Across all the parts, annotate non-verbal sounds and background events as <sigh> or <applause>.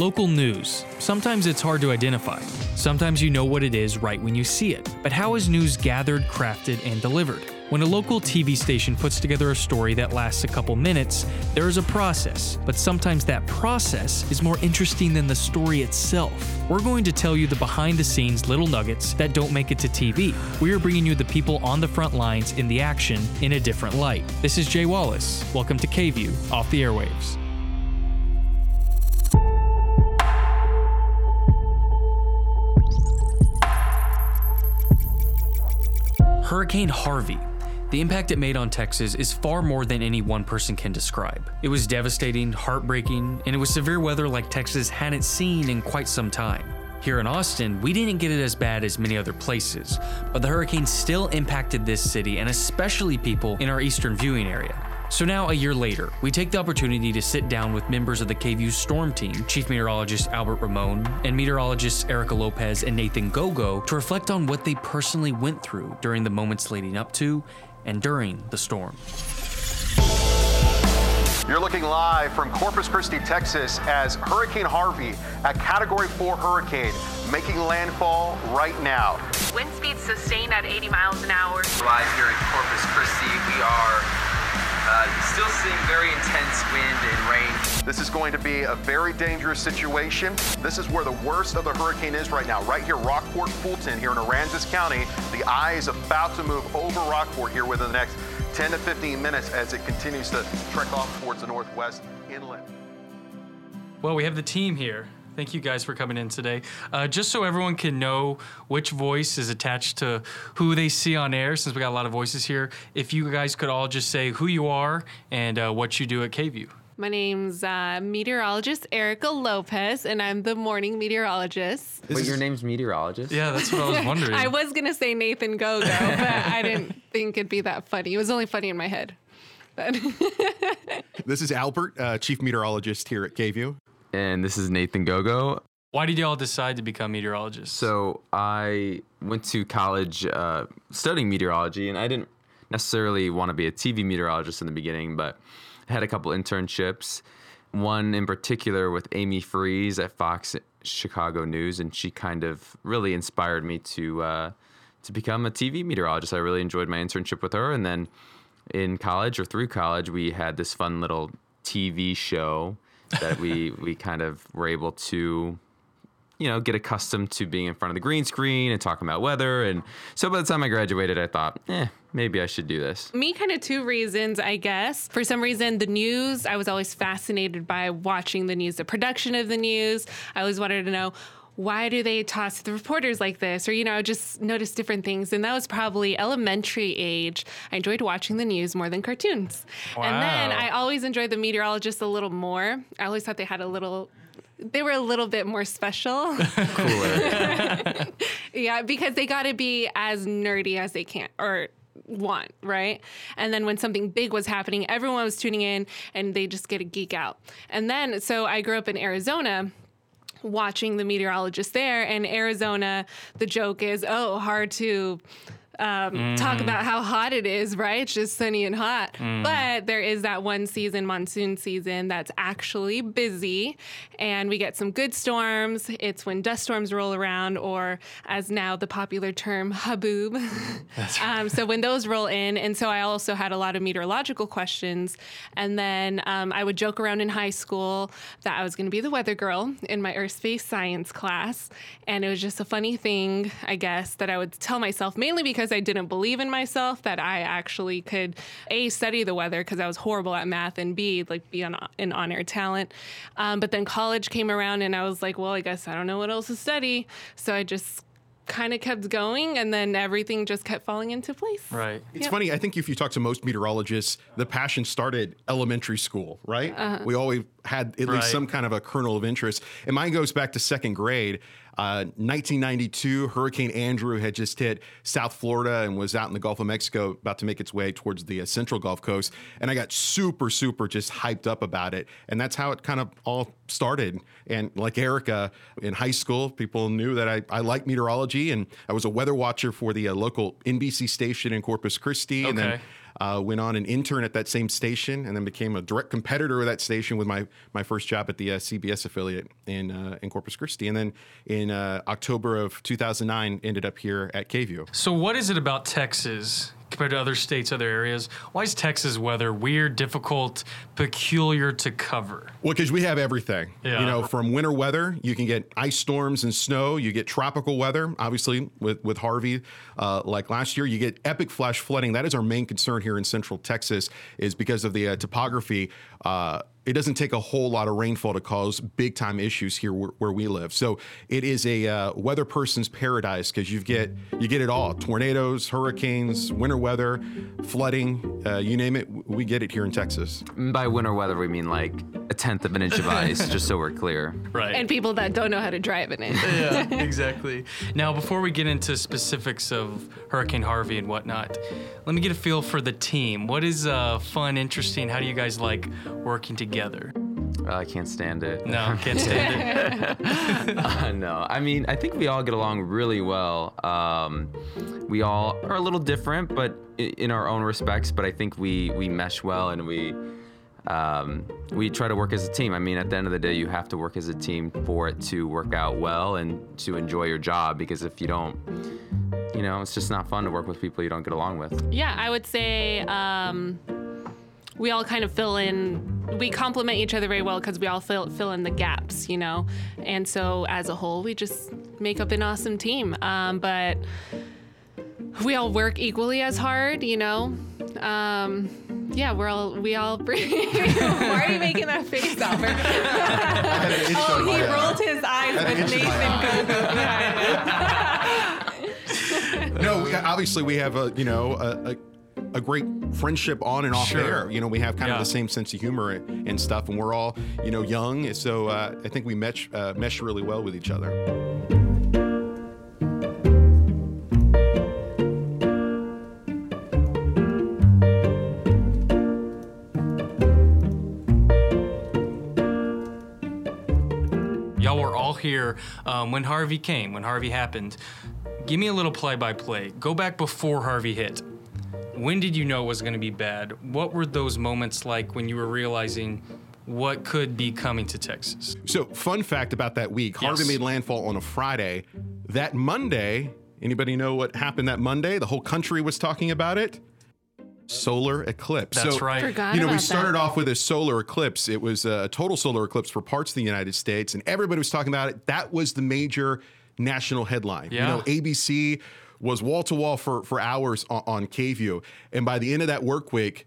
Local news. Sometimes it's hard to identify. Sometimes you know what it is right when you see it. But how is news gathered, crafted, and delivered? When a local TV station puts together a story that lasts a couple minutes, there is a process, but sometimes that process is more interesting than the story itself. We're going to tell you the behind the scenes little nuggets that don't make it to TV. We are bringing you the people on the front lines in the action in a different light. This is Jay Wallace. Welcome to KVUE off the airwaves. Hurricane Harvey. The impact it made on Texas is far more than any one person can describe. It was devastating, heartbreaking, and it was severe weather like Texas hadn't seen in quite some time. Here in Austin, we didn't get it as bad as many other places, but the hurricane still impacted this city and especially people in our eastern viewing area. So now, a year later, we take the opportunity to sit down with members of the KVUE Storm Team, Chief Meteorologist Albert Ramon, and meteorologists Erica Lopez and Nathan Gogo, to reflect on what they personally went through during the moments leading up to and during the storm. You're looking live from Corpus Christi, Texas, as Hurricane Harvey, a Category 4 hurricane, making landfall right now. Wind speeds sustained at 80 miles an hour. Live here in Corpus Christi, we are uh, still seeing very intense wind and rain. This is going to be a very dangerous situation. This is where the worst of the hurricane is right now. Right here, Rockport Fulton here in Aransas County. The eye is about to move over Rockport here within the next 10 to 15 minutes as it continues to trek off towards the northwest inlet. Well, we have the team here. Thank you guys for coming in today. Uh, just so everyone can know which voice is attached to who they see on air, since we got a lot of voices here, if you guys could all just say who you are and uh, what you do at KVUE. My name's uh, meteorologist Erica Lopez, and I'm the morning meteorologist. Wait, your name's meteorologist? Yeah, that's what I was <laughs> wondering. I was gonna say Nathan Gogo, but I <laughs> didn't think it'd be that funny. It was only funny in my head. But <laughs> This is Albert, uh, chief meteorologist here at KVUE. And this is Nathan Gogo. Why did y'all decide to become meteorologists? So I went to college uh, studying meteorology, and I didn't necessarily want to be a TV meteorologist in the beginning, but I had a couple internships. One in particular with Amy Freeze at Fox Chicago News, and she kind of really inspired me to uh, to become a TV meteorologist. I really enjoyed my internship with her, and then in college or through college, we had this fun little TV show that we we kind of were able to you know get accustomed to being in front of the green screen and talking about weather and so by the time i graduated i thought eh maybe i should do this me, kind of two reasons, I guess. For some reason, the news, I was always fascinated by watching the news, the production of the news. I always wanted to know why do they toss the reporters like this? Or, you know, just notice different things. And that was probably elementary age. I enjoyed watching the news more than cartoons. And then I always enjoyed the meteorologists a little more. I always thought they had a little, they were a little bit more special. <laughs> cooler <laughs> yeah, because they got to be as nerdy as they can or want, right? And then when something big was happening, everyone was tuning in and they just get a geek out. And then, so I grew up in Arizona watching the meteorologist there and Arizona the joke is oh hard to um, talk about how hot it is, right? It's just sunny and hot. But there is that one season, monsoon season, that's actually busy, and we get some good storms. It's when dust storms roll around, or as now the popular term, haboob. <laughs> <laughs> um, so when those roll in, and so I also had a lot of meteorological questions, and then um, I would joke around in high school that I was going to be the weather girl in my earth space science class, and it was just a funny thing, I guess, that I would tell myself mainly because I didn't believe in myself that I actually could a study the weather because I was horrible at math and b like be an, an on-air talent. Um, but then college came around and I was like, well, I guess I don't know what else to study, so I just kind of kept going and then everything just kept falling into place. right. It's Yep. funny. I think if you talk to most meteorologists, the passion started elementary school, right? We always had at Right. least some kind of a kernel of interest. And mine goes back to second grade. Uh, 1992, Hurricane Andrew had just hit South Florida and was out in the Gulf of Mexico, about to make its way towards the uh, central Gulf Coast. And I got super, super just hyped up about it. And that's how it kind of all started. And like Erica in high school, people knew that I, I liked meteorology and I was a weather watcher for the uh, local NBC station in Corpus Christi. And then Okay. Uh, went on an intern at that same station, and then became a direct competitor of that station with my my first job at the uh, CBS affiliate in uh, in Corpus Christi. And then in uh, October of 2009, ended up here at KVUE. So, what is it about Texas compared to other states, other areas? Why is Texas weather weird, difficult, peculiar to cover? Well, because we have everything. Yeah. You know, from winter weather, you can get ice storms and snow. You get tropical weather, obviously with with Harvey, uh, like last year. You get epic flash flooding. That is our main concern here in Central Texas, is because of the uh, topography. Uh, it doesn't take a whole lot of rainfall to cause big time issues here where, where we live. So it is a uh, weather person's paradise because you get you get it all: tornadoes, hurricanes, winter weather, flooding, uh, you name it. We get it here in Texas. By winter weather, we mean like a tenth of an inch of <laughs> ice, just so we're clear. Right. And people that don't know how to drive in it. yeah, <laughs> exactly. Now, before we get into specifics of Hurricane Harvey and whatnot, let me get a feel for the team. What is uh, fun, interesting? How do you guys like working together? Uh, I can't stand it. No, I can't stand it. <laughs> Uh, no, I mean, I think we all get along really well. Um, we all are a little different, but in our own respects. But I think we we mesh well, and we um, we try to work as a team. I mean, at the end of the day, you have to work as a team for it to work out well and to enjoy your job. Because if you don't, you know, it's just not fun to work with people you don't get along with. Yeah, I would say um, we all kind of fill in. We complement each other very well because we all fill fill in the gaps, you know. And so as a whole, we just make up an awesome team. Um, but we all work equally as hard, you know. Um, yeah, we're all we all <laughs> bring. <laughs> Why are you making that face, Albert? <laughs> oh, he rolled his eyes Had an with itch in my Nathan no, we, obviously we have a you know a, a, a great friendship on and off Sure. air. You know, we have kind Yeah. of the same sense of humor and, and stuff, and we're all you know young, so uh, I think we mesh uh, mesh really well with each other. Y'all were all here um, when Harvey came, when Harvey happened. Give me a little play by play. Go back before Harvey hit. When did you know it was going to be bad? What were those moments like when you were realizing what could be coming to Texas? So, fun fact about that week: Harvey Yes. made landfall on a Friday. That Monday, anybody know what happened that Monday? The whole country was talking about it. Solar eclipse. That's so, right. Forgot you know, we started that. off with a solar eclipse. It was uh, a total solar eclipse for parts of the United States, and everybody was talking about it. That was the major national headline. Yeah. You know, ABC was wall to wall for for hours on, on KVUE, and by the end of that work week,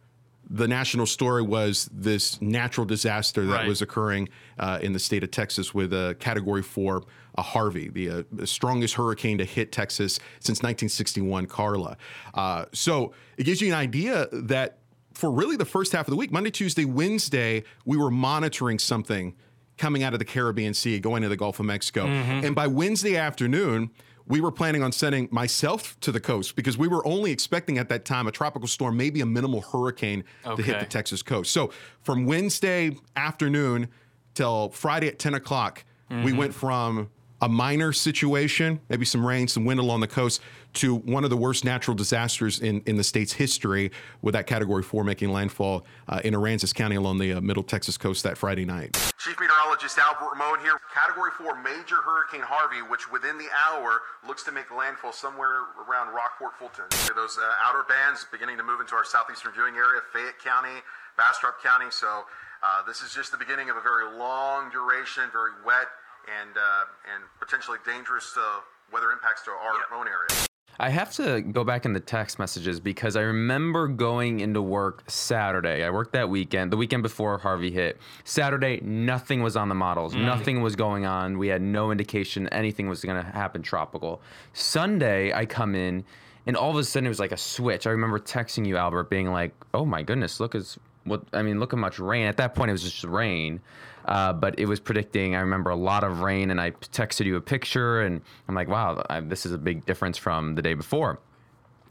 the national story was this natural disaster that Right. was occurring uh, in the state of Texas with a Category Four, a Harvey, the, uh, strongest hurricane to hit Texas since 1961, Carla. Uh, so it gives you an idea that for really the first half of the week, Monday, Tuesday, Wednesday, we were monitoring something coming out of the Caribbean Sea, going to the Gulf of Mexico, and by Wednesday afternoon. We were planning on sending myself to the coast because we were only expecting at that time a tropical storm, maybe a minimal hurricane to hit the Texas coast. So from Wednesday afternoon till Friday at 10 o'clock, we mm-hmm. went from a minor situation, maybe some rain, some wind along the coast, to one of the worst natural disasters in, in the state's history with that Category 4 making landfall uh, in Aransas County along the uh, middle Texas coast that Friday night. Chief Meteorologist Albert Ramon here. Category 4 major Hurricane Harvey, which within the hour looks to make landfall somewhere around Rockport, Fulton. Those uh, outer bands beginning to move into our southeastern viewing area, Fayette County, Bastrop County. So uh, this is just the beginning of a very long duration, very wet, and uh, and potentially dangerous uh, weather impacts to our own area. I have to go back in the text messages because I remember going into work Saturday. I worked that weekend, the weekend before Harvey hit. Saturday, nothing was on the models. Nothing was going on. We had no indication anything was going to happen tropical. Sunday, I come in and all of a sudden it was like a switch. I remember texting you, Albert, being like, "Oh my goodness, look as what I mean, look how much rain." At that point, it was just rain, uh, but it was predicting. I remember a lot of rain, and I texted you a picture, and I'm like, "Wow, I, this is a big difference from the day before."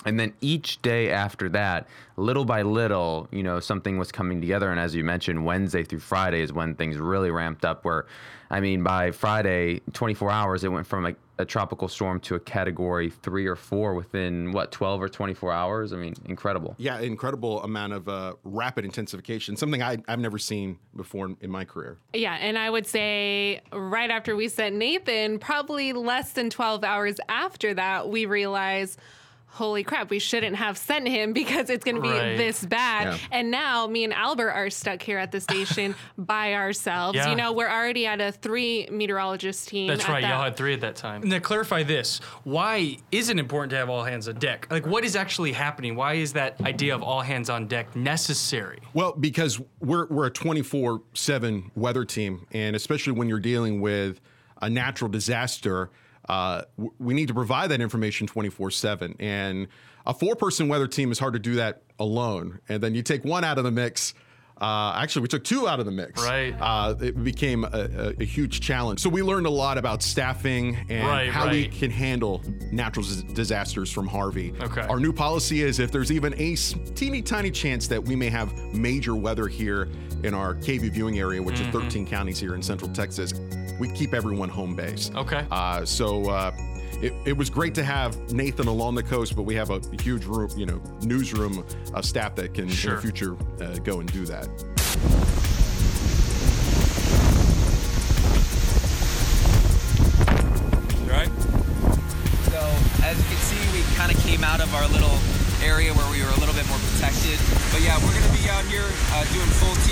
And then each day after that, little by little, you know, something was coming together. And as you mentioned, Wednesday through Friday is when things really ramped up. Where, I mean, by Friday, 24 hours, it went from a, a tropical storm to a category three or four within what, 12 or 24 hours? I mean, incredible. Yeah, incredible amount of uh, rapid intensification, something I, I've never seen before in, in my career. Yeah, and I would say right after we sent Nathan, probably less than 12 hours after that, we realized holy crap, we shouldn't have sent him because it's going to be Right. this bad. Yeah. And now me and Albert are stuck here at the station <laughs> by ourselves. Yeah. You know, we're already at a three meteorologist team. That's right. that- Y'all had three at that time. Now, clarify this. Why is it important to have all hands on deck? Like, what is actually happening? Why is that idea of all hands on deck necessary? Well, because we're we're a 24/7 weather team, and especially when you're dealing with a natural disaster, uh, we need to provide that information 24/7. And a four-person weather team is hard to do that alone. And then you take one out of the mix. Uh, actually, we took two out of the mix. Right. Uh, it became a, a, a huge challenge. So we learned a lot about staffing and Right, how we can handle natural dis- disasters from Harvey. Okay. Our new policy is if there's even a teeny tiny chance that we may have major weather here in our KV viewing area, which Mm-hmm. is 13 counties here in Central Texas, we keep everyone home base. Okay. Uh, so uh, it, it was great to have Nathan along the coast, but we have a huge room, you know, newsroom uh, staff that can Sure. in the future uh, go and do that. Right? So as you can see, we kind of came out of our little area where we were a little bit more protected. But yeah, we're gonna be out here uh, doing full team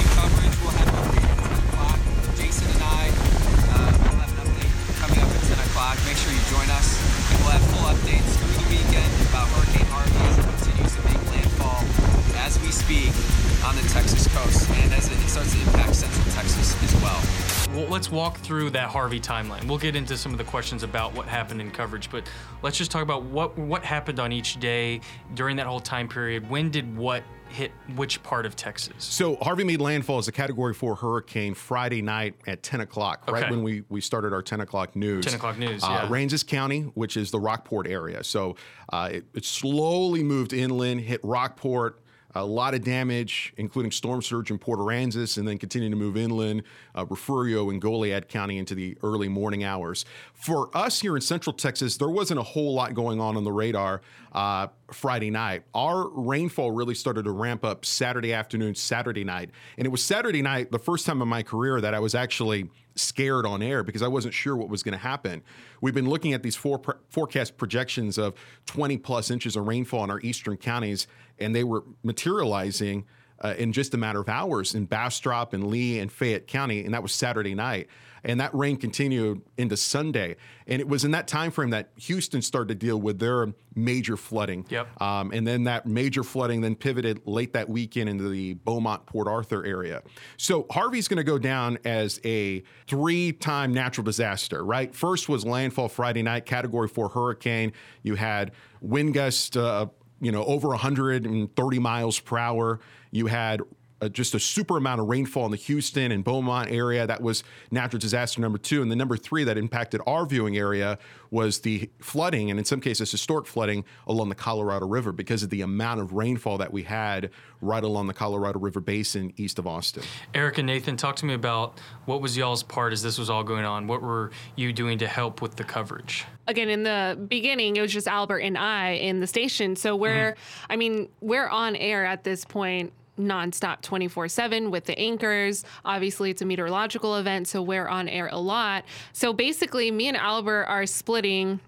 let's walk through that Harvey timeline. We'll get into some of the questions about what happened in coverage, but let's just talk about what what happened on each day during that whole time period. When did what hit which part of Texas? So Harvey made landfall as a Category Four hurricane Friday night at 10 o'clock, right when we we started our 10 o'clock news. 10 o'clock news, Uh, yeah. Aransas County, which is the Rockport area. So uh, it, it slowly moved inland, hit Rockport. A lot of damage, including storm surge in Port Aransas, and then continuing to move inland, uh, Refugio and Goliad County into the early morning hours. For us here in Central Texas, there wasn't a whole lot going on on the radar uh, Friday night. Our rainfall really started to ramp up Saturday afternoon, Saturday night. And it was Saturday night, the first time in my career that I was actually scared on air because I wasn't sure what was going to happen. We've been looking at these four forecast projections of 20 plus inches of rainfall in our eastern counties, and they were materializing uh, in just a matter of hours in Bastrop and Lee and Fayette County, and that was Saturday night. And that rain continued into Sunday, and it was in that time frame that Houston started to deal with their major flooding. Yep. Um, and then that major flooding then pivoted late that weekend into the Beaumont Port Arthur area. So Harvey's going to go down as a three time natural disaster, right? First was landfall Friday night, category four hurricane. You had wind gusts, uh, you know, over 130 miles per hour. You had uh, just a super amount of rainfall in the Houston and Beaumont area. That was natural disaster number two. And the number three that impacted our viewing area was the flooding, and in some cases, historic flooding along the Colorado River because of the amount of rainfall that we had right along the Colorado River basin east of Austin. Eric and Nathan, talk to me about what was y'all's part as this was all going on. What were you doing to help with the coverage? again in the beginning it was just albert and i in the station so we're i mean we're on air at this point nonstop 24/7 with the anchors obviously it's a meteorological event so we're on air a lot so basically me and albert are splitting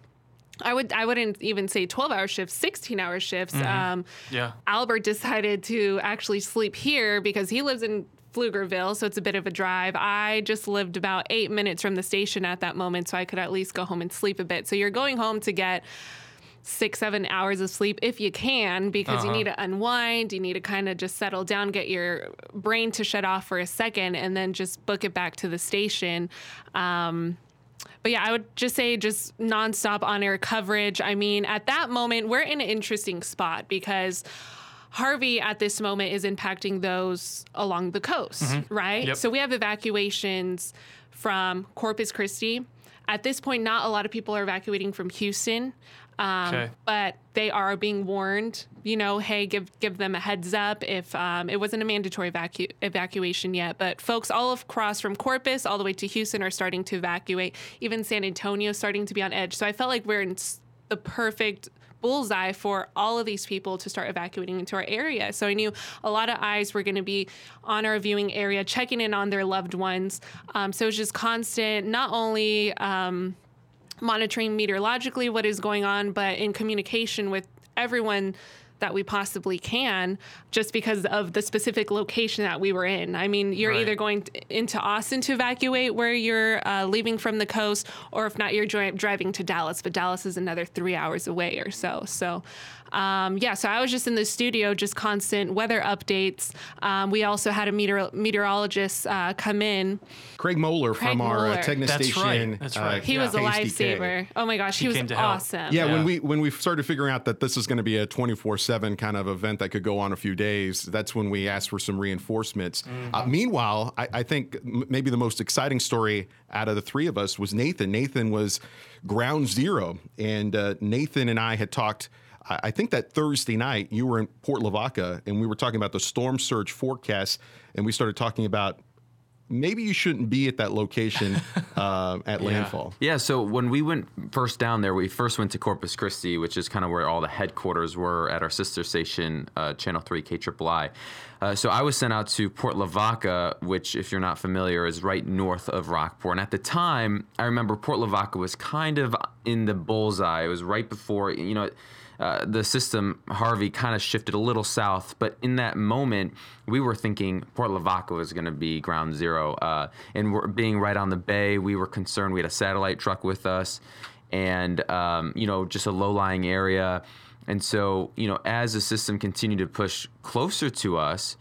I would I wouldn't even say 12 hour shifts, 16 hour shifts. Um, Yeah. Albert decided to actually sleep here because he lives in Pflugerville, so it's a bit of a drive. I just lived about eight minutes from the station at that moment, so I could at least go home and sleep a bit. So you're going home to get six, seven hours of sleep if you can, because you need to unwind. You need to kind of just settle down, get your brain to shut off for a second, and then just book it back to the station. Um, but yeah, I would just say just nonstop on air coverage. I mean, at that moment, we're in an interesting spot because Harvey at this moment is impacting those along the coast, right? Yep. So we have evacuations from Corpus Christi. At this point, not a lot of people are evacuating from Houston. Um, Okay. But they are being warned. You know, hey, give give them a heads up if um, it wasn't a mandatory evacu- evacuation yet. But folks all across from Corpus all the way to Houston are starting to evacuate. Even San Antonio is starting to be on edge. So I felt like we're in the perfect bullseye for all of these people to start evacuating into our area. So I knew a lot of eyes were going to be on our viewing area, checking in on their loved ones. Um, so it was just constant, not only um, monitoring meteorologically what is going on, but in communication with everyone that we possibly can just because of the specific location that we were in. I mean, you're Right. either going t- into Austin to evacuate where you're uh, leaving from the coast, or if not, you're dri- driving to Dallas, but Dallas is another three hours away or so. So, um, yeah, so I was just in the studio, just constant weather updates. Um, we also had a meteor- meteorologist uh, come in. Craig Moeller Craig from our uh, Moeller. Tegna That's Station. right. That's uh, right. He was a lifesaver. Oh my gosh, he, was came to help. awesome. Yeah, Yeah. when we when we started figuring out that this is going to be a 24/7 kind of event that could go on a few days, that's when we asked for some reinforcements. Uh, meanwhile, I, I think m- maybe the most exciting story out of the three of us was Nathan. Nathan was ground zero, and uh, Nathan and I had talked. I I think that Thursday night you were in Port Lavaca, and we were talking about the storm surge forecast, and we started talking about maybe you shouldn't be at that location <laughs> uh, at landfall. Yeah, so when we went first down there, we first went to Corpus Christi, which is kind of where all the headquarters were at our sister station, uh, Channel 3 KIII. Uh, so I was sent out to Port Lavaca, which, if you're not familiar, is right north of Rockport. And at the time, I remember Port Lavaca was kind of in the bullseye. It was right before, you know, uh, the system, Harvey, kind of shifted a little south. But in that moment, we were thinking Port Lavaca was going to be ground zero. Uh, and we're being right on the bay, we were concerned. We had a satellite truck with us and, um, you know, just a low lying area. And so, you know, as the system continued to push closer to us,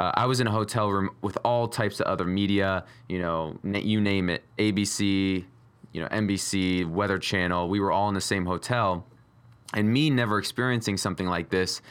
uh, I was in a hotel room with all types of other media, you know, you name it, ABC, you know, NBC, Weather Channel. We were all in the same hotel and me never experiencing something like this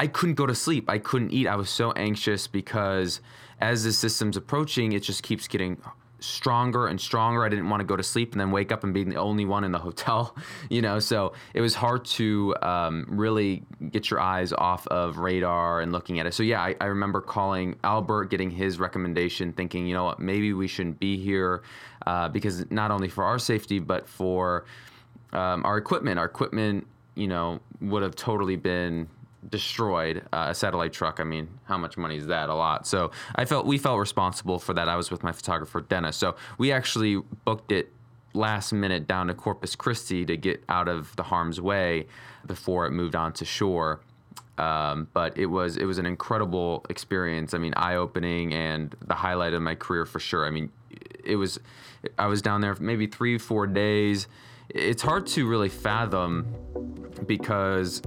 i couldn't go to sleep. I couldn't eat. I was so anxious because as the system's approaching it just keeps getting stronger and stronger. I didn't want to go to sleep and then wake up and be the only one in the <laughs> hotel you know? So it was hard to um, really get your eyes off of radar and looking at it. So yeah I, I remember calling albert getting his recommendation thinking you know what? Maybe we shouldn't be here uh, because not only for our safety but for um, our equipment. Our equipment, you know, would have totally been destroyed. Uh, a satellite truck. I mean, how much money is that? A lot. So I felt we felt responsible for that. I was with my photographer Dennis. So we actually booked it last minute down to Corpus Christi to get out of the harm's way before it moved on to shore. Um, but it was it was an incredible experience. I mean, eye opening and the highlight of my career for sure. I mean, it was I was down there maybe three four days. It's hard to really fathom because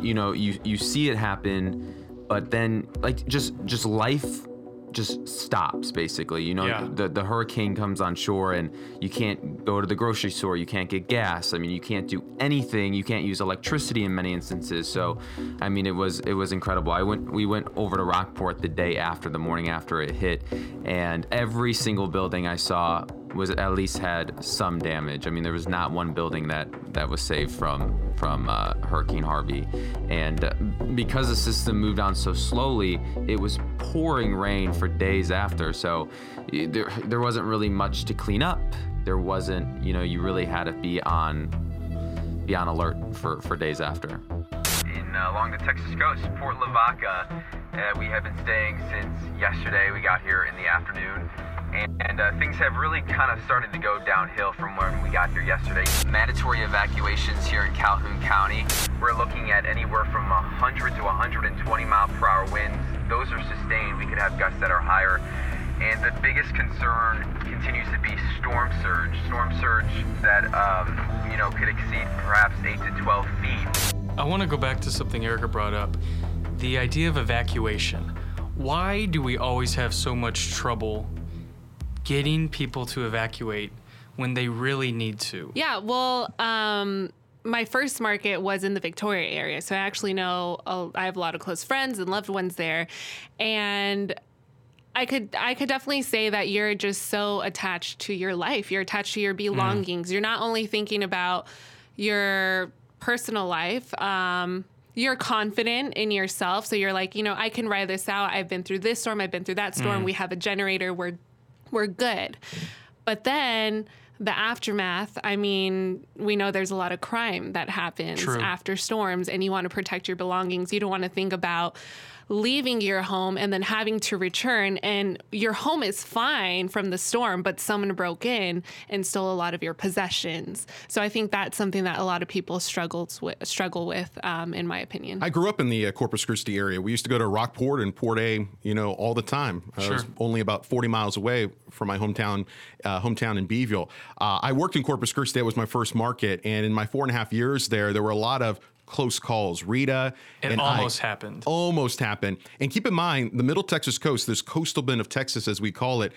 you know you you see it happen, but then like just just life just stops basically. You know, Yeah. the the hurricane comes on shore and you can't go to the grocery store, you can't get gas. I mean, you can't do anything. You can't use electricity in many instances. So, I mean, it was it was incredible. I went we went over to Rockport the day after, the morning after it hit, and every single building I saw was at least had some damage. I mean, there was not one building that that was saved from from uh, Hurricane Harvey, and uh, because the system moved on so slowly, it was pouring rain for days after. So there there wasn't really much to clean up. There wasn't, you know, you really had to be on be on alert for for days after. in uh, along the Texas coast, Port Lavaca. Uh, we have been staying since yesterday. We got here in the afternoon, and, uh, things have really kind of started to go downhill from when we got here yesterday. Mandatory evacuations here in Calhoun County. We're looking at anywhere from 100 to 120 mile per hour winds. Those are sustained. We could have gusts that are higher. And the biggest concern continues to be storm surge. Storm surge that, um, you know, could exceed perhaps 8 to 12 feet. I want to go back to something Erica brought up the idea of evacuation. Why do we always have so much trouble getting people to evacuate when they really need to? Yeah, well, um, my first market was in the Victoria area, so I actually know a, I have a lot of close friends and loved ones there, and I could I could definitely say that you're just so attached to your life. You're attached to your belongings. You're not only thinking about your personal life, um, you're confident in yourself. So you're like, you know, I can ride this out. I've been through this storm. I've been through that storm. We have a generator. We're we're good. But then the aftermath, I mean, we know there's a lot of crime that happens True. after storms, and you want to protect your belongings. You don't want to think about leaving your home and then having to return, and your home is fine from the storm, but someone broke in and stole a lot of your possessions. So I think that's something that a lot of people struggles with, struggle with, um, in my opinion. I grew up in the uh, Corpus Christi area. We used to go to Rockport and Port A, you know, all the time. Uh, I was Sure. only about 40 miles away from my hometown, uh, hometown in Beeville. Uh, I worked in Corpus Christi. That was my first market, and in my four and a half years there, there were a lot of close calls. Rita It and I- almost happened. almost happened. And keep in mind, the Middle Texas coast, this coastal bend of Texas, as we call it,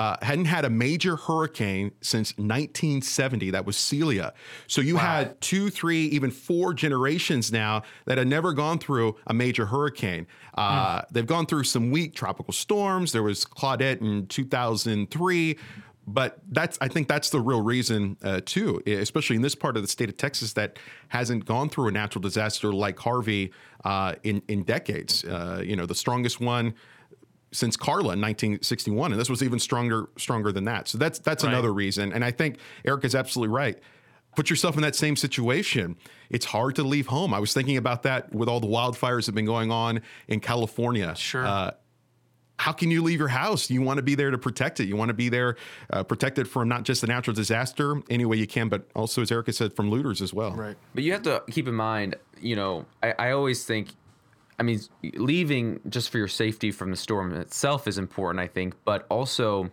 uh, hadn't had a major hurricane since 1970. That was Celia. So you had two, three, even four generations now that had never gone through a major hurricane. Uh, They've gone through some weak tropical storms. There was Claudette in 2003. But that's, I think that's the real reason uh, too, especially in this part of the state of Texas that hasn't gone through a natural disaster like Harvey uh, in in decades. Uh, you know, the strongest one since Carla in 1961, and this was even stronger stronger than that. So that's that's Right. another reason. And I think Eric is absolutely right. Put yourself in that same situation. It's hard to leave home. I was thinking about that with all the wildfires that have been going on in California. Sure. How can you leave your house? You want to be there to protect it. You want to be there, uh, protected from not just the natural disaster any way you can, but also, as Erica said, from looters as well. Right. But you have to keep in mind, you know, I, I always think, I mean, leaving just for your safety from the storm itself is important, I think, but also,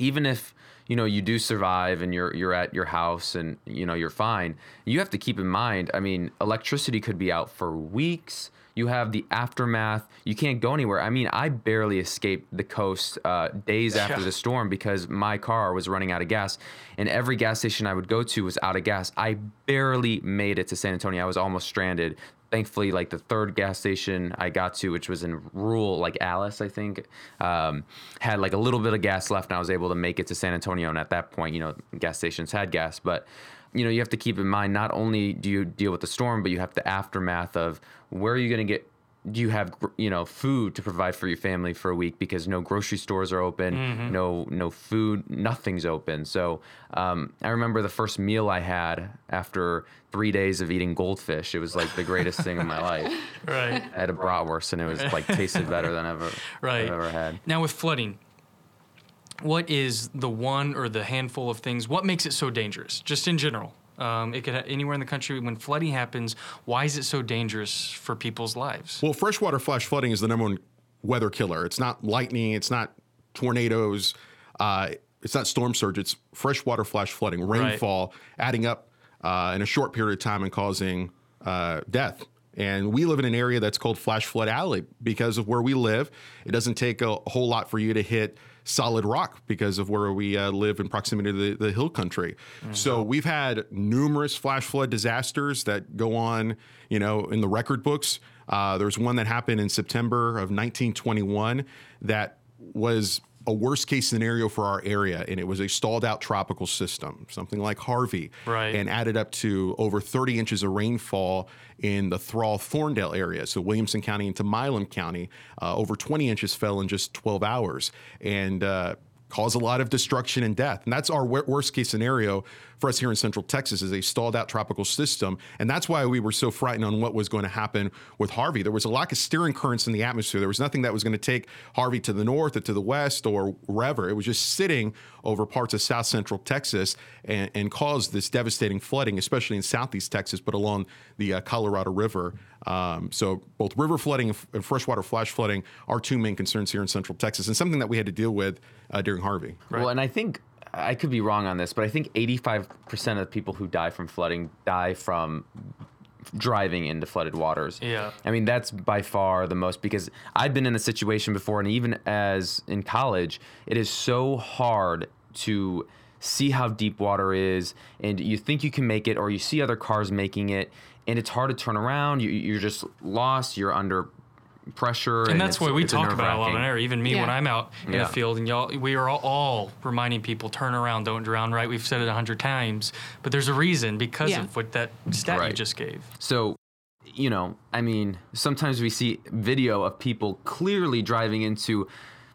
even if you know you do survive and you're you're at your house and you know you're fine, you have to keep in mind. I mean, electricity could be out for weeks. You have the aftermath. You can't go anywhere. I mean, I barely escaped the coast uh, days <laughs> after Yeah. the storm because my car was running out of gas, and every gas station I would go to was out of gas. I barely made it to San Antonio. I was almost stranded. Thankfully, like the third gas station I got to, which was in rural, like Alice, I think, um, had like a little bit of gas left, and I was able to make it to San Antonio. And at that point, you know, gas stations had gas, but you know, you have to keep in mind not only do you deal with the storm, but you have the aftermath of where are you going to get do you have you know food to provide for your family for a week because no grocery stores are open no no food nothing's open so um, i remember the first meal i had after three days of eating goldfish it was like the greatest thing in my life <laughs> Right. i had a bratwurst and it was like tasted better than ever <laughs> Right. i've ever had Now with flooding, what is the one or the handful of things? What makes it so dangerous? Just in general, um, it could ha- anywhere in the country when flooding happens. Why is it so dangerous for people's lives? Well, freshwater flash flooding is the number one weather killer. It's not lightning. It's not tornadoes. Uh, it's not storm surge. It's freshwater flash flooding, rainfall adding up uh, in a short period of time and causing uh, death. And we live in an area that's called Flash Flood Alley because of where we live. It doesn't take a whole lot for you to hit solid rock because of where we uh, live in proximity to the, the hill country. So we've had numerous flash flood disasters that go on, you know, in the record books. Uh, there's one that happened in September of 1921 that was a worst case scenario for our area, and it was a stalled out tropical system, something like Harvey, Right. and added up to over 30 inches of rainfall in the Thrall Thorndale area, so Williamson County into Milam County. Uh, over 20 inches fell in just 12 hours, and uh, caused a lot of destruction and death. And that's our wor- worst case scenario for us here in Central Texas is a stalled out tropical system. And that's why we were so frightened on what was going to happen with Harvey. There was a lack of steering currents in the atmosphere. There was nothing that was going to take Harvey to the north or to the west or wherever. It was just sitting over parts of South Central Texas and, and caused this devastating flooding, especially in Southeast Texas, but along the uh, Colorado River. Um, so both river flooding and freshwater flash flooding are two main concerns here in Central Texas, and something that we had to deal with uh, during Harvey. Well, and I think I could be wrong on this, but I think 85% of the people who die from flooding die from driving into flooded waters. Yeah. I mean, that's by far the most because I've been in the situation before, and even as in college, it is so hard to see how deep water is, and you think you can make it, or you see other cars making it, and it's hard to turn around. You, you're just lost. You're under pressure. And that's it's- what we talk about a lot on nerve-wracking. air. Even me when I'm out in Yeah. the field, and y'all, we are all, all reminding people turn around, don't drown. Right? We've said it a hundred times, but there's a reason because Yeah. of what that stat you just gave. So, you know, I mean, sometimes we see video of people clearly driving into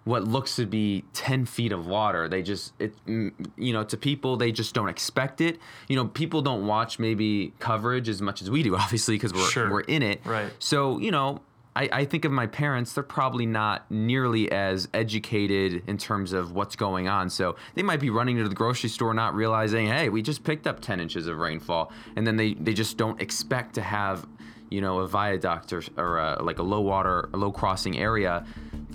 what looks to be 10 feet of water. They just, it, you know, to people, they just don't expect it. You know, people don't watch maybe coverage as much as we do, <laughs> obviously, because we're, Sure. we're in it. Right. So, you know, I, I think of my parents, they're probably not nearly as educated in terms of what's going on. So they might be running to the grocery store not realizing, hey, we just picked up 10 inches of rainfall. And then they, they just don't expect to have, you know, a viaduct or, or a, like a low water, a low crossing area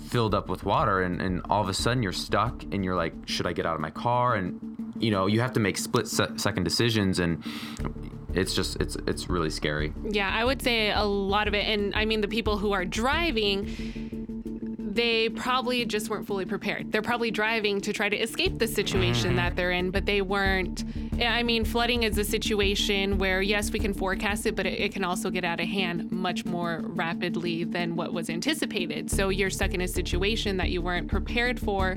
filled up with water. And, and all of a sudden you're stuck and you're like, should I get out of my car? And, you know, you have to make split se- second decisions. And it's just, it's, it's really scary. Yeah, I would say a lot of it. And I mean, the people who are driving, they probably just weren't fully prepared. They're probably driving to try to escape the situation mm-hmm. that they're in, but they weren't. I mean, flooding is a situation where, yes, we can forecast it, but it, it can also get out of hand much more rapidly than what was anticipated. So you're stuck in a situation that you weren't prepared for,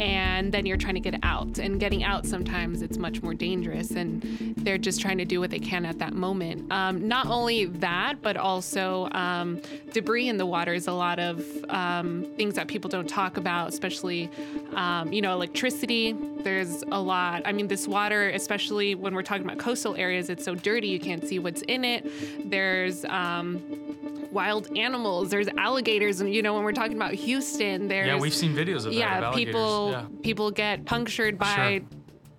and then you're trying to get out. And getting out sometimes it's much more dangerous, and they're just trying to do what they can at that moment. Um, not only that, but also um, debris in the water is a lot of um, things that people don't talk about, especially, um, you know, electricity. There's a lot. I mean, this water, especially when we're talking about coastal areas, it's so dirty you can't see what's in it. There's um, wild animals. There's alligators, and you know, when we're talking about Houston, there's Yeah, we've seen videos of that. of yeah, alligators. people Yeah. people get punctured by Sure.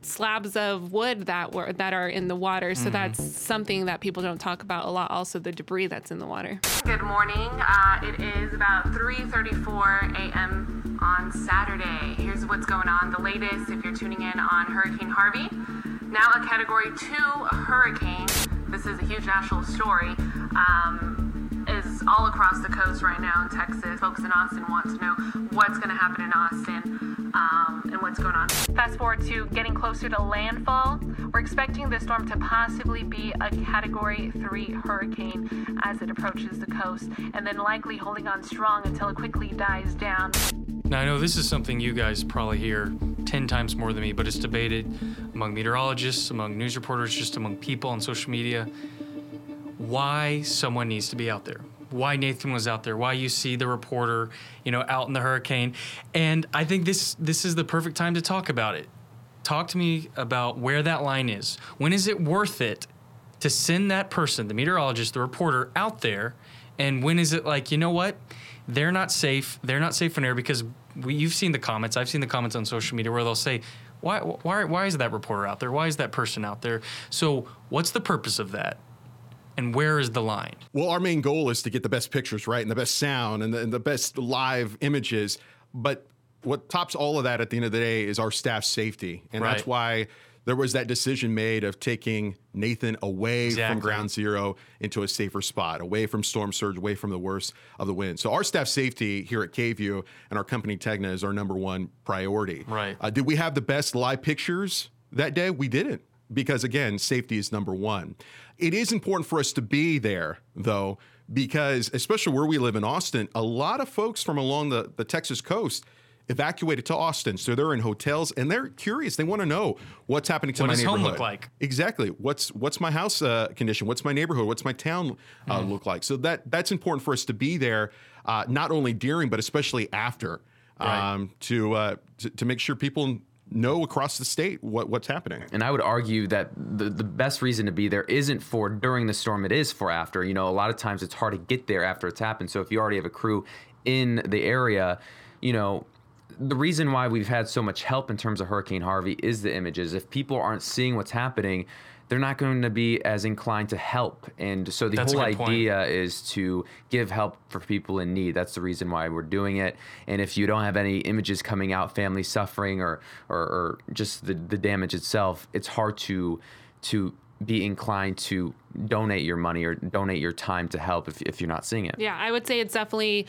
slabs of wood that were that are in the water. Mm-hmm. So that's something that people don't talk about a lot. Also, the debris that's in the water. Good morning. Uh, it is about 3:34 a.m. on Saturday. Here's what's going on. The latest, if you're tuning in on Hurricane Harvey, now a Category Two hurricane. This is a huge national story. Um, is all across the coast right now in Texas. Folks in Austin want to know what's going to happen in Austin um, and what's going on. Fast forward to getting closer to landfall. We're expecting this storm to possibly be a Category 3 hurricane as it approaches the coast, and then likely holding on strong until it quickly dies down. Now, I know this is something you guys probably hear 10 times more than me, but it's debated among meteorologists, among news reporters, just among people on social media why someone needs to be out there. Why Nathan was out there, why you see the reporter, you know, out in the hurricane. And I think this this is the perfect time to talk about it. Talk to me about where that line is. When is it worth it to send that person, the meteorologist, the reporter out there? And when is it like, you know what? They're not safe. They're not safe in air because we, you've seen the comments. I've seen the comments on social media where they'll say, why, why, why is that reporter out there? Why is that person out there? So, what's the purpose of that? And where is the line? Well, our main goal is to get the best pictures, right, and the best sound and the, and the best live images. But what tops all of that at the end of the day is our staff safety, and that's why there was that decision made of taking Nathan away Exactly. from ground zero into a safer spot, away from storm surge, away from the worst of the wind. So our staff safety here at KVUE and our company Tegna is our number one priority. Right. Uh, did we have the best live pictures that day? We didn't because again, safety is number one. It is important for us to be there though, because especially where we live in Austin, a lot of folks from along the, the Texas coast evacuated to Austin. So they're in hotels and they're curious. They want to know what's happening to What my does home neighborhood. look like? Exactly. What's what's my house uh, condition? What's my neighborhood? What's my town uh, Mm-hmm. look like? So that that's important for us to be there, uh, not only during but especially after, Right. um, to, uh, to to make sure people know across the state what, what's happening. And I would argue that the, the best reason to be there isn't for during the storm, it is for after. You know, a lot of times it's hard to get there after it's happened. So if you already have a crew in the area, you know, the reason why we've had so much help in terms of Hurricane Harvey is the images. If people aren't seeing what's happening, they're not going to be as inclined to help. And so the That's whole good point. idea is to give help for people in need. That's the reason why we're doing it. And if you don't have any images coming out, family suffering or or, or just the, the damage itself, it's hard to to be inclined to donate your money or donate your time to help if, if you're not seeing it. Yeah, I would say it's definitely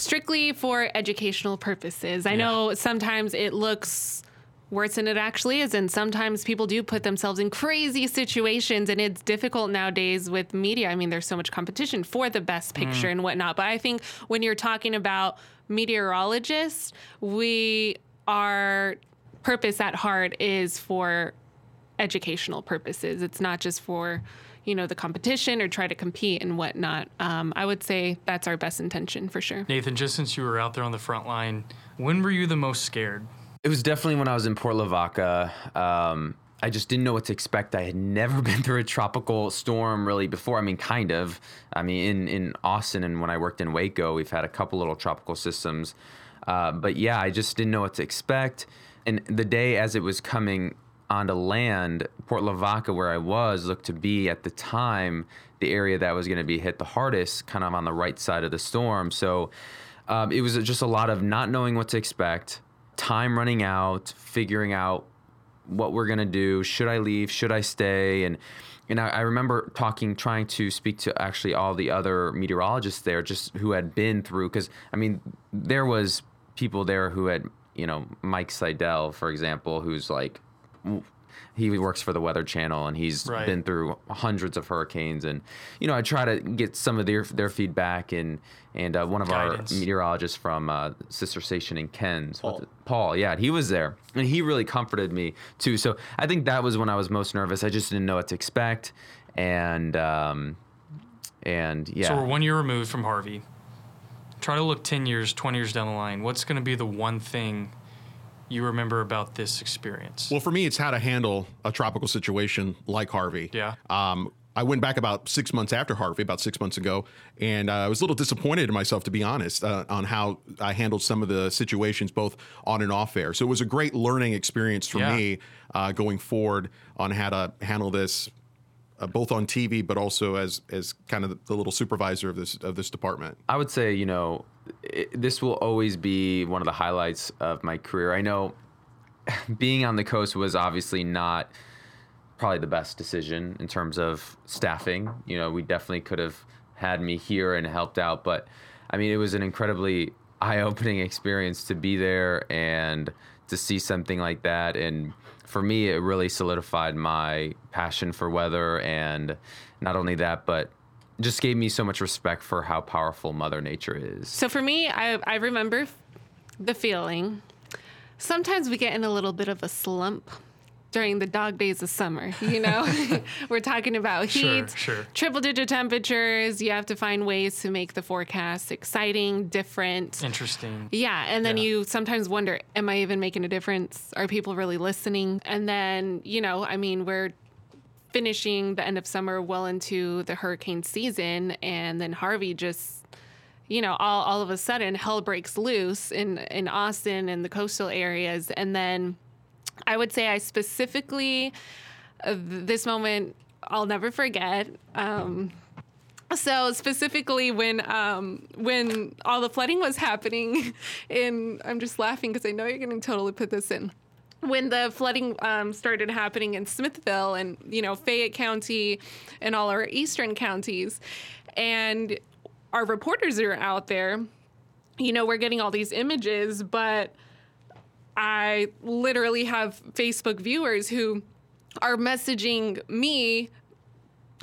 strictly for educational purposes. I know sometimes it looks worse than it actually is. And sometimes people do put themselves in crazy situations, and it's difficult nowadays with media. I mean, there's so much competition for the best mm. picture and whatnot. But I think when you're talking about meteorologists, we our purpose at heart is for educational purposes. It's not just for you know the competition or try to compete and whatnot. Um, I would say that's our best intention for sure. Nathan, just since you were out there on the front line, when were you the most scared? It was definitely when I was in Port Lavaca. Um, I just didn't know what to expect. I had never <laughs> been through a tropical storm really before. I mean, kind of. I mean, in, in Austin and when I worked in Waco, we've had a couple little tropical systems. Uh, but yeah, I just didn't know what to expect. And the day as it was coming onto land, Port Lavaca, where I was, looked to be at the time the area that was going to be hit the hardest, kind of on the right side of the storm. So um, it was just a lot of not knowing what to expect, time running out, figuring out what we're gonna do. Should I leave? Should I stay? And and I, I, remember talking, trying to speak to actually all the other meteorologists there, just who had been through. Because I mean, there was people there who had, you know, Mike Seidel, for example, who's like he works for the Weather Channel and he's right. been through hundreds of hurricanes. And you know, I try to get some of their their feedback and and uh, one of Guidance. our meteorologists from uh, sister station in KENS, Paul. Paul, yeah, he was there and he really comforted me too. So I think that was when I was most nervous. I just didn't know what to expect, and um, and yeah. So we're one year removed from Harvey. Try to look ten years, twenty years down the line. What's going to be the one thing you remember about this experience? Well, for me, it's how to handle a tropical situation like Harvey. Yeah. Um, I went back about six months after Harvey, about six months ago, and uh, I was a little disappointed in myself, to be honest, uh, on how I handled some of the situations, both on and off air. So it was a great learning experience for yeah. me uh, going forward on how to handle this, uh, both on TV, but also as as kind of the little supervisor of this of this department. I would say, you know, it, this will always be one of the highlights of my career. I know <laughs> being on the coast was obviously not probably the best decision in terms of staffing. You know, we definitely could have had me here and helped out, but I mean, it was an incredibly eye-opening <laughs> experience to be there and to see something like that and for me it really solidified my passion for weather and not only that but just gave me so much respect for how powerful Mother Nature is. So for me, I, I remember the feeling. Sometimes we get in a little bit of a slump during the dog days of summer. You know, <laughs> we're talking about heat, sure, sure. triple digit temperatures. You have to find ways to make the forecast exciting, different, interesting. Yeah. And then yeah. you sometimes wonder, am I even making a difference? Are people really listening? And then, you know, I mean, we're finishing the end of summer well into the hurricane season and then Harvey just you know all, all of a sudden hell breaks loose in in Austin and the coastal areas and then I would say I specifically uh, this moment I'll never forget um, so specifically when um, when all the flooding was happening <laughs> in I'm just laughing because I know you're going to totally put this in. When the flooding um, started happening in Smithville and you know Fayette County and all our eastern counties, and our reporters are out there, you know, we're getting all these images, but I literally have Facebook viewers who are messaging me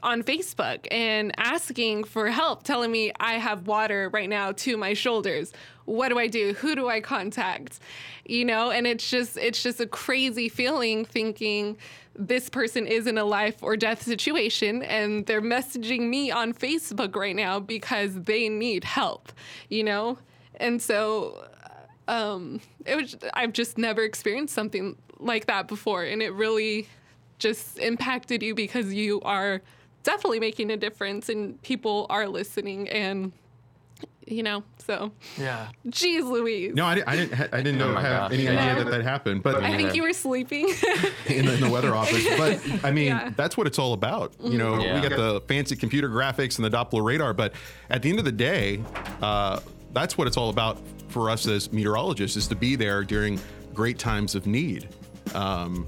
on Facebook and asking for help, telling me I have water right now to my shoulders. What do I do? Who do I contact? You know, and it's just it's just a crazy feeling thinking this person is in a life or death situation and they're messaging me on Facebook right now because they need help, you know? And so um it was I've just never experienced something like that before and it really just impacted you because you are definitely making a difference and people are listening and you know so. Yeah. Jeez louise. No i, I didn't i didn't know oh have any idea that that happened but i think you were sleeping. <laughs> In, the, in, the, weather <laughs> office but i mean yeah. that's what it's all about you know? Yeah. we got the fancy computer graphics and the doppler radar but at the end of the day uh, that's what it's all about for us as meteorologists is to be there during great times of need um,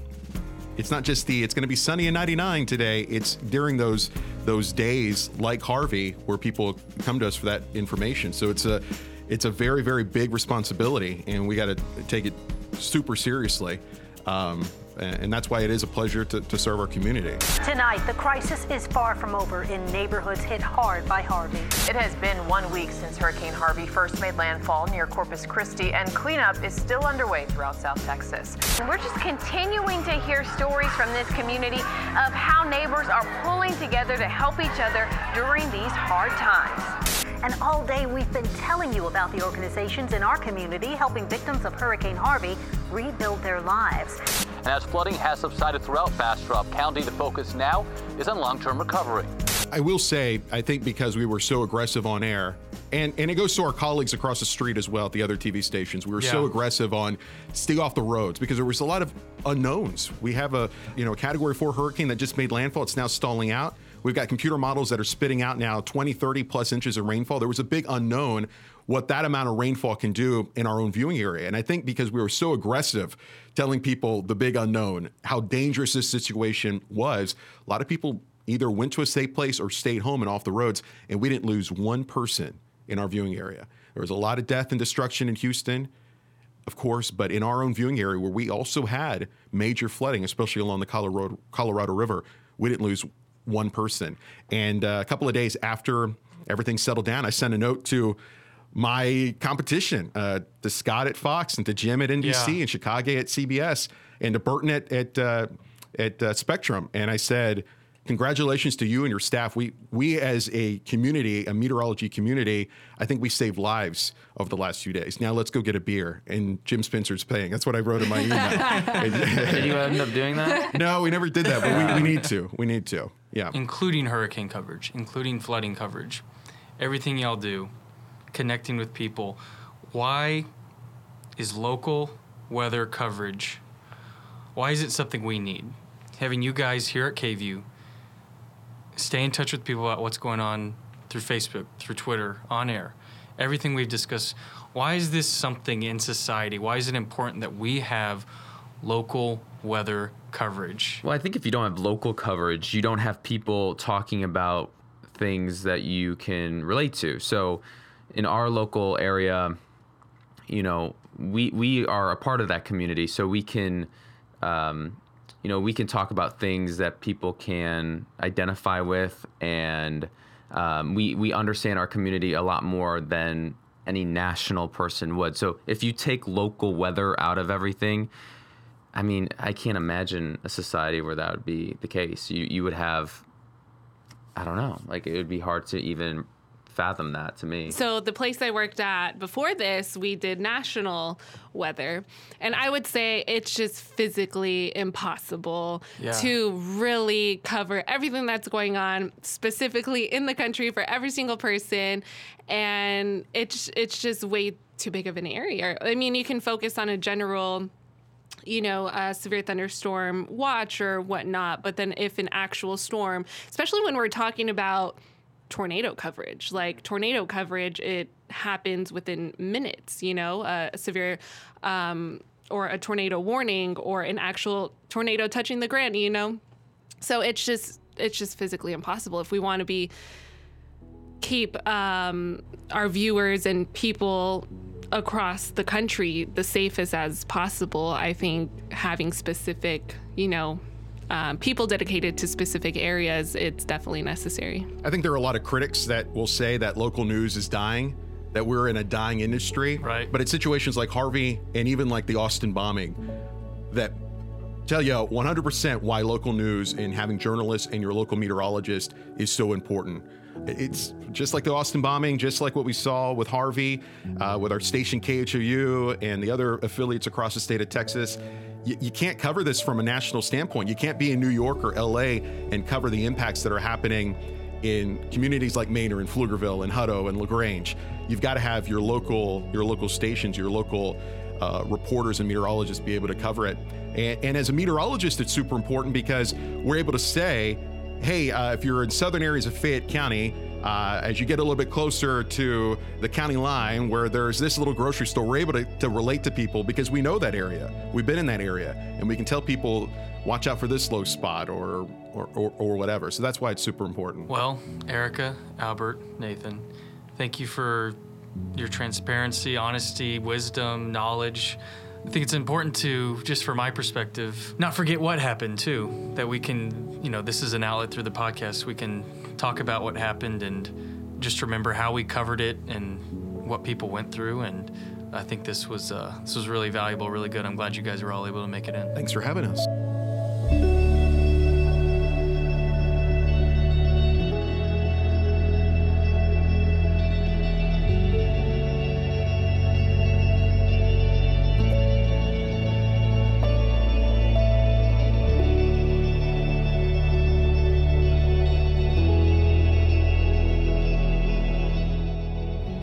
it's not just the it's going to be sunny and 99 today. It's during those those days like Harvey where people come to us for that information. So it's a it's a very very big responsibility, and we got to take it super seriously. Um, and, and that's why it is a pleasure to, to serve our community. Tonight, the crisis is far from over in neighborhoods hit hard by Harvey. It has been one week since Hurricane Harvey first made landfall near Corpus Christi, and cleanup is still underway throughout South Texas. We're just continuing to hear stories from this community of how neighbors are pulling together to help each other during these hard times. And all day we've been telling you about the organizations in our community helping victims of Hurricane Harvey rebuild their lives. And as flooding has subsided throughout Bastrop County, the focus now is on long term recovery. I will say, I think because we were so aggressive on air, and, and it goes to our colleagues across the street as well at the other TV stations. We were so aggressive on stay off the roads because there was a lot of unknowns. We have a you know a category four hurricane that just made landfall. It's now stalling out. We've got computer models that are spitting out now 20, 30 plus inches of rainfall. There was a big unknown what that amount of rainfall can do in our own viewing area. And I think because we were so aggressive telling people the big unknown, how dangerous this situation was, a lot of people either went to a safe place or stayed home and off the roads, and we didn't lose one person in our viewing area. There was a lot of death and destruction in Houston, of course, but in our own viewing area where we also had major flooding, especially along the Colorado, Colorado River, we didn't lose one person. And uh, a couple of days after everything settled down, I sent a note to my competition, uh, to Scott at Fox and to Jim at NBC Yeah. and Chikage at CBS and to Burton at at, uh, at uh, Spectrum, and I said, "Congratulations to you and your staff. We we as a community, a meteorology community, I think we saved lives over the last few days. Now let's go get a beer." And Jim Spencer's paying. That's what I wrote in my email. <laughs> Did you end up doing that? <laughs> no, we never did that, but we, we need to. We need to. Yeah. including hurricane coverage, including flooding coverage, everything y'all do, connecting with people. Why is local weather coverage? Why is it something we need? Having you guys here at KVUE stay in touch with people about what's going on through Facebook, through Twitter, on air, everything we've discussed. Why is this something in society? Why is it important that we have local weather coverage? Well, I think if you don't have local coverage, you don't have people talking about things that you can relate to. So, in our local area, you know, we we are a part of that community, so we can, um, you know, we can talk about things that people can identify with, and um, we we understand our community a lot more than any national person would. So, if you take local weather out of everything, I mean, I can't imagine a society where that would be the case. You you would have, I don't know, like it would be hard to even fathom that to me. So the place I worked at before this, we did national weather, and I would say it's just physically impossible Yeah. to really cover everything that's going on specifically in the country for every single person, and it's it's just way too big of an area. I mean, you can focus on a general you know, a severe thunderstorm watch or whatnot. But then if an actual storm, especially when we're talking about tornado coverage, like tornado coverage, it happens within minutes, you know, a severe um, or a tornado warning or an actual tornado touching the ground, you know. So it's just it's just physically impossible if we want to be keep um, our viewers and people across the country the safest as possible. I think having specific, you know, um, people dedicated to specific areas, it's definitely necessary. I think there are a lot of critics that will say that local news is dying, that we're in a dying industry. Right. But it's situations like Harvey and even like the Austin bombing that tell you 100% why local news and having journalists and your local meteorologist is so important. It's just like the Austin bombing, just like what we saw with Harvey, uh, with our station KHOU and the other affiliates across the state of Texas. You, you can't cover this from a national standpoint. You can't be in New York or LA and cover the impacts that are happening in communities like Manor and Pflugerville and Hutto and LaGrange. You've got to have your local your local stations, your local uh, reporters and meteorologists be able to cover it. And, and as a meteorologist, it's super important because we're able to say, hey, uh, if you're in southern areas of Fayette County, uh, as you get a little bit closer to the county line where there's this little grocery store, we're able to, to relate to people because we know that area. We've been in that area and we can tell people, watch out for this low spot or, or, or, or whatever. So that's why it's super important. Well, Erica, Albert, Nathan, thank you for your transparency, honesty, wisdom, knowledge. I think it's important to, just from my perspective, not forget what happened too. That we can, you know, this is an outlet through the podcast. We can talk about what happened and just remember how we covered it and what people went through. And I think this was uh, this was really valuable, really good. I'm glad you guys were all able to make it in. Thanks for having us.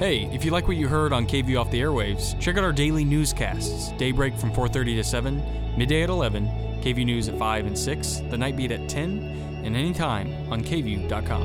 Hey, if you like what you heard on KVUE off the airwaves, check out our daily newscasts. Daybreak from 4:30 to 7, midday at 11, KVUE News at 5 and 6, the night beat at 10, and anytime on KVUE.com.